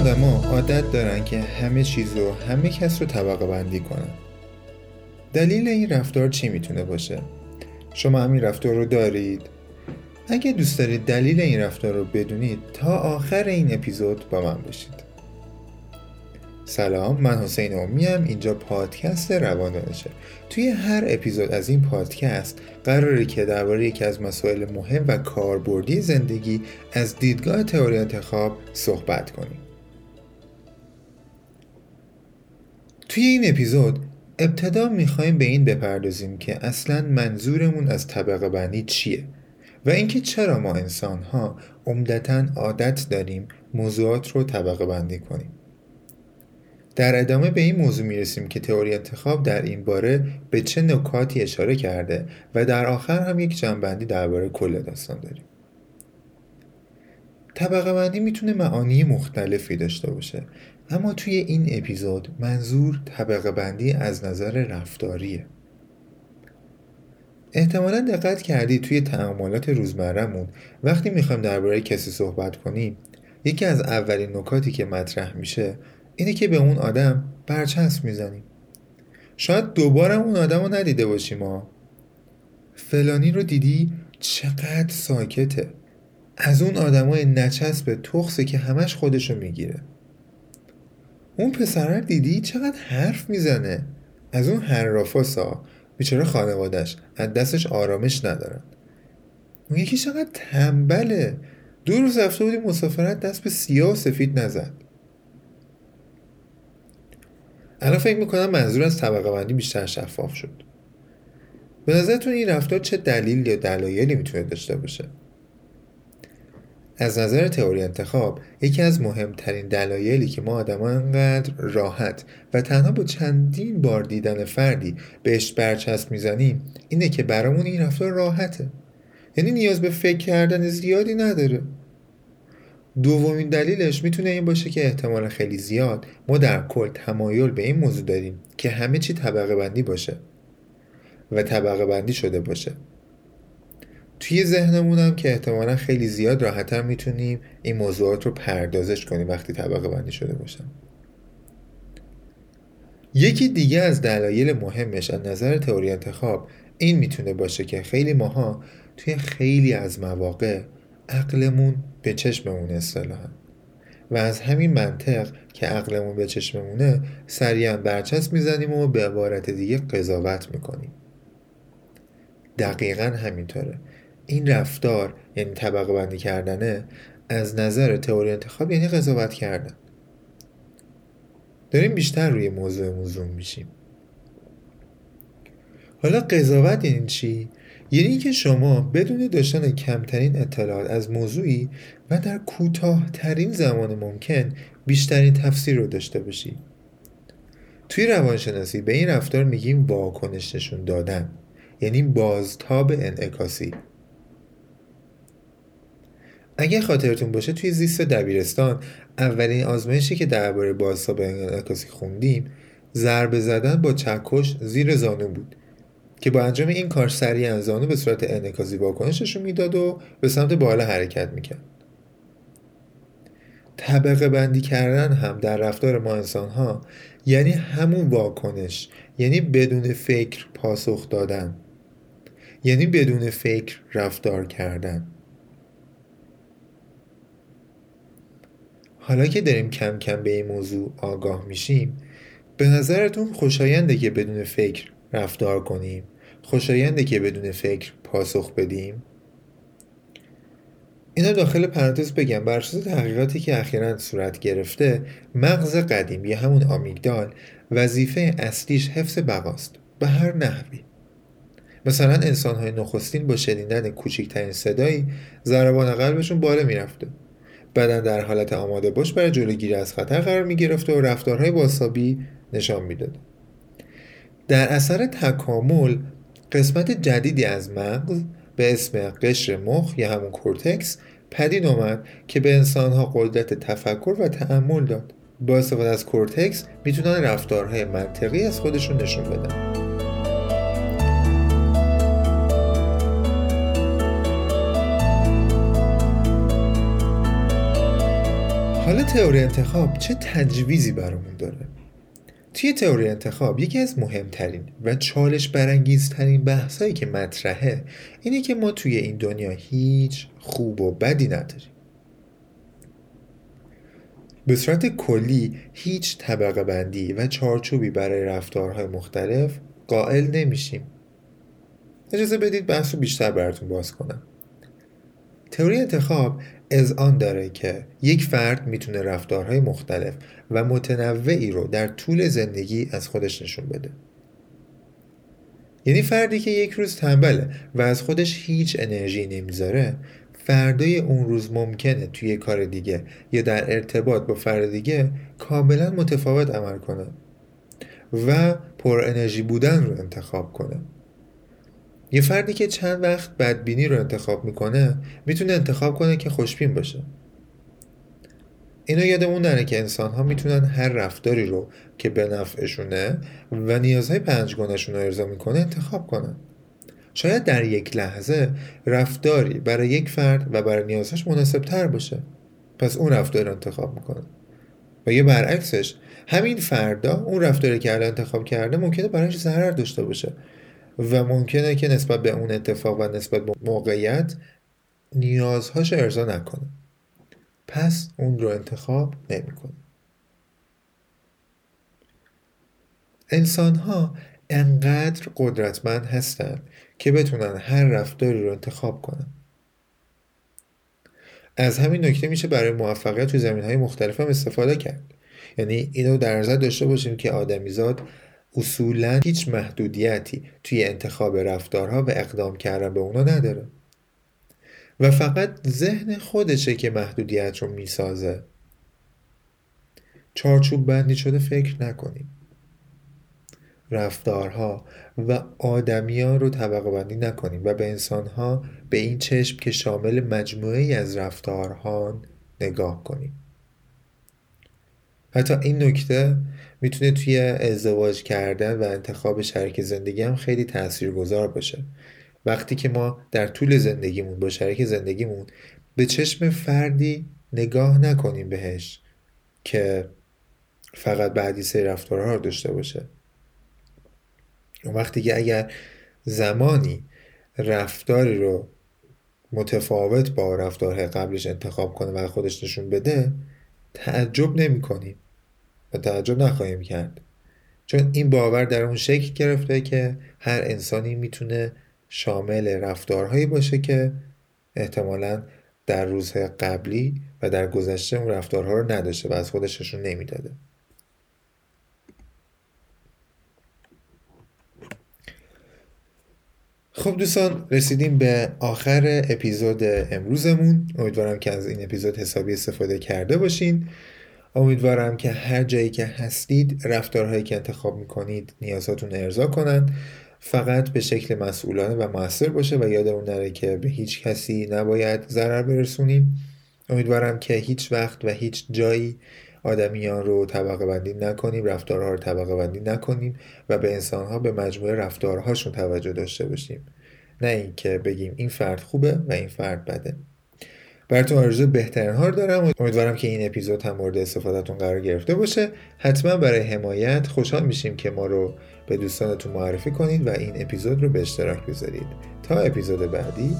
آدما عادت دارن که همه چیز رو همه کس رو طبقه بندی کنن. دلیل این رفتار چی می‌تونه باشه؟ شما همین رفتار رو دارید؟ اگه دوست دارید دلیل این رفتار رو بدونید تا آخر این اپیزود با من باشید. سلام من حسین اومیم اینجا پادکست روانانشه توی هر اپیزود از این پادکست قراره که درباره یکی از مسائل مهم و کاربردی زندگی از دیدگاه تئوری انتخاب صحبت کنیم. توی این اپیزود ابتدا می‌خوایم به این بپردازیم که اصلا منظورمون از طبقه بندی چیه و اینکه چرا ما انسان ها عمدتا عادت داریم موضوعات رو طبقه بندی کنیم. در ادامه به این موضوع می‌رسیم که تئوری انتخاب در این باره به چه نکاتی اشاره کرده و در آخر هم یک جنبندی درباره کل داستان داریم. طبقه بندی می‌تونه معانی مختلفی داشته باشه اما توی این اپیزود منظور طبقه بندی از نظر رفتاریه. احتمالا دقت کردی توی تعاملات روزمرهمون وقتی می‌خوایم درباره کسی صحبت کنیم یکی از اولین نکاتی که مطرح میشه اینه که به اون آدم برچسب می‌زنیم. شاید دوبارم اون آدم رو ندیده باشیم ما فلانی رو دیدی چقدر ساکته. از اون آدمای نچسب تخصه که همش خودشو می‌گیره. اون پسره دیدی؟ چقدر حرف می‌زنه. از اون حرافاسا. بیچاره خانوادش از دستش آرامش ندارن. اون یکی چقدر تنبله. دو روز رفته بودی مسافرت دست به سیاه و سفید نزد. الان فکر می‌کنم منظور از طبقه بندی بیشتر شفاف شد. به نظرتون این رفتار چه دلیل یا دلایلی می‌تونه داشته باشه؟ از نظر تئوری انتخاب یکی از مهمترین دلایلی که ما آدم انقدر راحت و تنها با چندین بار دیدن فردی بهش برچسب می‌زنیم اینه که برامون این رفتار راحته. یعنی نیاز به فکر کردن زیادی نداره. دومین دلیلش می‌تونه این باشه که احتمال خیلی زیاد ما در کل تمایل به این موضوع داریم که همه چی طبقه بندی باشه و طبقه بندی شده باشه. توی ذهنمون هم که احتمالا خیلی زیاد راحتتر می‌تونیم این موضوعات رو پردازش کنیم وقتی طبقه بندی شده باشن. یکی دیگه از دلایل مهمش از نظر تئوری انتخاب این می‌تونه باشه که خیلی ماها توی خیلی از مواقع عقلمون به چشممون اصطلاحا و از همین منطق که عقلمون به چشممونه سریعا برچسب می‌زنیم و به عبارت دیگه قضاوت می‌کنیم. دقیقا همینطوره. این رفتار یعنی طبقه بندی کردنه از نظر تئوری انتخاب یعنی قضاوت کردن. داریم بیشتر روی موضوع موضوع میشیم. حالا قضاوت یعنی چی؟ یعنی اینکه شما بدون داشتن کمترین اطلاعات از موضوعی و در کوتاهترین زمان ممکن بیشترین تفسیر رو داشته باشید توی روانشناسی به این رفتار میگیم واکنش نشون دادن یعنی بازتاب انعکاسی. اگه خاطرتون باشه توی زیست دبیرستان اولین آزمایشی که درباره بازتاب انعکاسی خوندیم ضربه زدن با چکش زیر زانو بود که با انجام این کار سریع زانو به صورت انعکاسی واکنششون می‌داد و به سمت بالا حرکت می‌کرد. طبقه بندی کردن هم در رفتار ما انسان ها یعنی همون واکنش یعنی بدون فکر پاسخ دادن یعنی بدون فکر رفتار کردن. حالا که داریم کم کم به این موضوع آگاه میشیم به نظرتون خوشاینده که بدون فکر رفتار کنیم؟ خوشاینده که بدون فکر پاسخ بدیم؟ اینا داخل پرانتز بگم. بر اساس تحقیقاتی که اخیرا صورت گرفته مغز قدیم یا همون آمیگدال وظیفه اصلیش حفظ بقاست به هر نحوی. مثلا انسان های نخستین با شنیدن کوچکترین صدایی ضربان قلبشون بالا می‌رفته. بدن در حالت آماده باش برای جلوگیری از خطر قرار می گرفته و رفتارهای بازتابی نشان می‌داد در اثر تکامل قسمت جدیدی از مغز به اسم قشر مخ یا همون کورتکس پدید آمد که به انسانها قدرت تفکر و تأمل داد. با استفاده از کورتکس می‌تونن رفتارهای منطقی از خودشون نشون بدن. حالا تئوری انتخاب چه تجویزی برامون داره؟ توی تئوری انتخاب یکی از مهمترین و چالش برانگیزترین بحثایی که مطرحه اینه که ما توی این دنیا هیچ خوب و بدی نداریم. به صورت کلی هیچ طبقه بندی و چارچوبی برای رفتارهای مختلف قائل نمیشیم. اجازه بدید بحث رو بیشتر براتون باز کنم. تئوری انتخاب از آن داره که یک فرد می‌تونه رفتارهای مختلف و متنوعی رو در طول زندگی از خودش نشون بده. یعنی فردی که یک روز تنبله و از خودش هیچ انرژی نمی‌ذاره فردای اون روز ممکنه توی کار دیگه یا در ارتباط با فرد دیگه کاملا متفاوت عمل کنه و پر انرژی بودن رو انتخاب کنه. یه فردی که چند وقت بدبینی رو انتخاب می‌کنه می‌تونه انتخاب کنه که خوشبین باشه. اینو یادمون نره که انسان ها می‌تونن هر رفتاری رو که به نفعشونه و نیازهای پنجگانشون رو ارضا می‌کنه انتخاب کنن. شاید در یک لحظه رفتاری برای یک فرد و برای نیازش مناسب تر باشه. پس اون رفتار رو انتخاب می‌کنه. و یه برعکسش همین فردا اون رفتاری که الان انتخاب کرده ممکنه برایش ضرر داشته باشه. و ممکنه که نسبت به اون اتفاق و نسبت به موقعیت نیازهاش ارضا نکنه. پس اون رو انتخاب نمی‌کنه. انسان ها انقدر قدرتمند هستند که بتونن هر رفتاری رو انتخاب کنن. از همین نکته میشه برای موفقیت توی زمین های مختلف هم استفاده کرد. یعنی اینو در نظر داشته باشیم که آدمیزاد اصولا هیچ محدودیتی توی انتخاب رفتارها و اقدام کردن به اونا نداره. و فقط ذهن خودشه که محدودیت رو می‌سازه. چارچوب بندی شده فکر نکنیم. رفتارها و آدمیان رو طبقه بندی نکنیم و به انسانها به این چشم که شامل مجموعه از رفتارها نگاه کنیم. حتی این نکته می‌تونه توی ازدواج کردن و انتخاب شریک زندگی هم خیلی تاثیرگذار باشه. وقتی که ما در طول زندگیمون با شریک زندگیمون به چشم فردی نگاه نکنیم بهش که فقط بعدی سه رفتارها رو داشته باشه. اون وقتی که اگر زمانی رفتاری رو متفاوت با رفتارهای قبلش انتخاب کنه و خودش نشون بده تعجب نمی کنیم و تعجب نخواهیم کرد. چون این باور در اون شکل گرفته که هر انسانی می‌تونه شامل رفتارهایی باشه که احتمالا در روزهای قبلی و در گذشته اون رفتارها رو نداشته و از خودش نشون نمی‌داده. خب دوستان رسیدیم به آخر اپیزود امروزمون. امیدوارم که از این اپیزود حسابی استفاده کرده باشین. امیدوارم که هر جایی که هستید رفتارهایی که انتخاب می‌کنید نیازاتون ارضا کنند. فقط به شکل مسئولانه و موثر باشه و یادمون نره که به هیچ کسی نباید ضرر برسونیم. امیدوارم که هیچ وقت و هیچ جایی آدمیان رو طبقه بندی نکنیم رفتارها رو طبقه بندی نکنیم و به انسانها به مجموعه رفتارهاشون توجه داشته باشیم. نه اینکه بگیم این فرد خوبه و این فرد بده. براتون آرزو بهترین ها رو دارم. امیدوارم که این اپیزود هم مورد استفادهتون قرار گرفته باشه. حتما برای حمایت خوشحال میشیم که ما رو به دوستانتون معرفی کنید و این اپیزود رو به اشتراک بذارید. تا اپیزود بعدی.